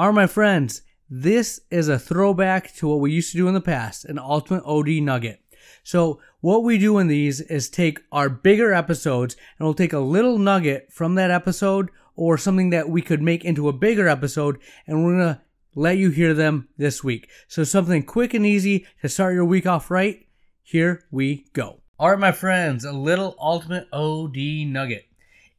Are my friends, this is a throwback to what we used to do in the past, an ultimate OD nugget. So what we do in these is take our bigger episodes and we'll take a little nugget from that episode or something that we could make into a bigger episode and we're going to let you hear them this week. So something quick and easy to start your week off right. Here we go. All right, my friends, a little ultimate OD nugget.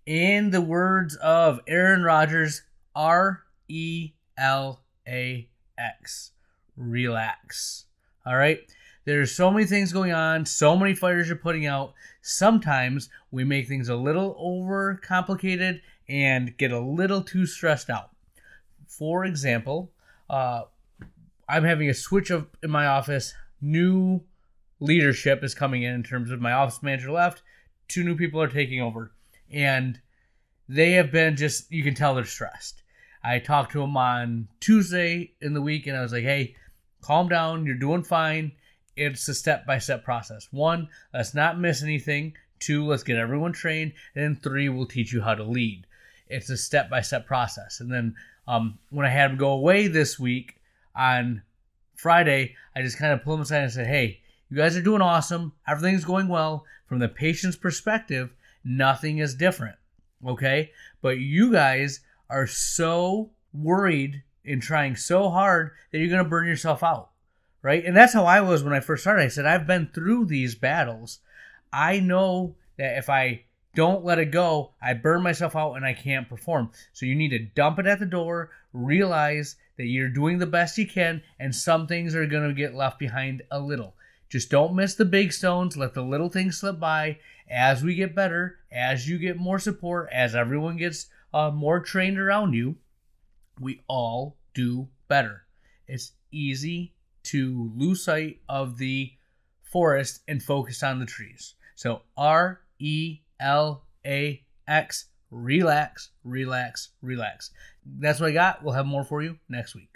In the words of Aaron Rodgers, R E L A X. Relax. All right? There's so many things going on, so many fires you're putting out. Sometimes we make things a little over complicated and get a little too stressed out. For example, uh, I'm having a switch up in my office. New leadership is coming in in terms of my office manager left. Two new people are taking over. And they have been just, you can tell they're stressed. I talked to him on Tuesday in the week and I was like, hey, calm down. You're doing fine. It's a step by step process. One, let's not miss anything. Two, let's get everyone trained. And then three, we'll teach you how to lead. It's a step by step process. And then um, when I had him go away this week on Friday, I just kind of pulled him aside and said, hey, you guys are doing awesome. Everything's going well. From the patient's perspective, nothing is different. Okay? But you guys are so worried and trying so hard that you're going to burn yourself out. Right? And that's how I was when I first started. I said, I've been through these battles. I know that if I don't let it go, I burn myself out and I can't perform. So you need to dump it at the door, realize that you're doing the best you can, and some things are going to get left behind a little. Just don't miss the big stones. Let the little things slip by. As we get better, as you get more support, as everyone gets uh, more trained around you, we all do better. It's easy to lose sight of the forest and focus on the trees. So R E L A X, relax, relax, relax. That's what I got. We'll have more for you next week.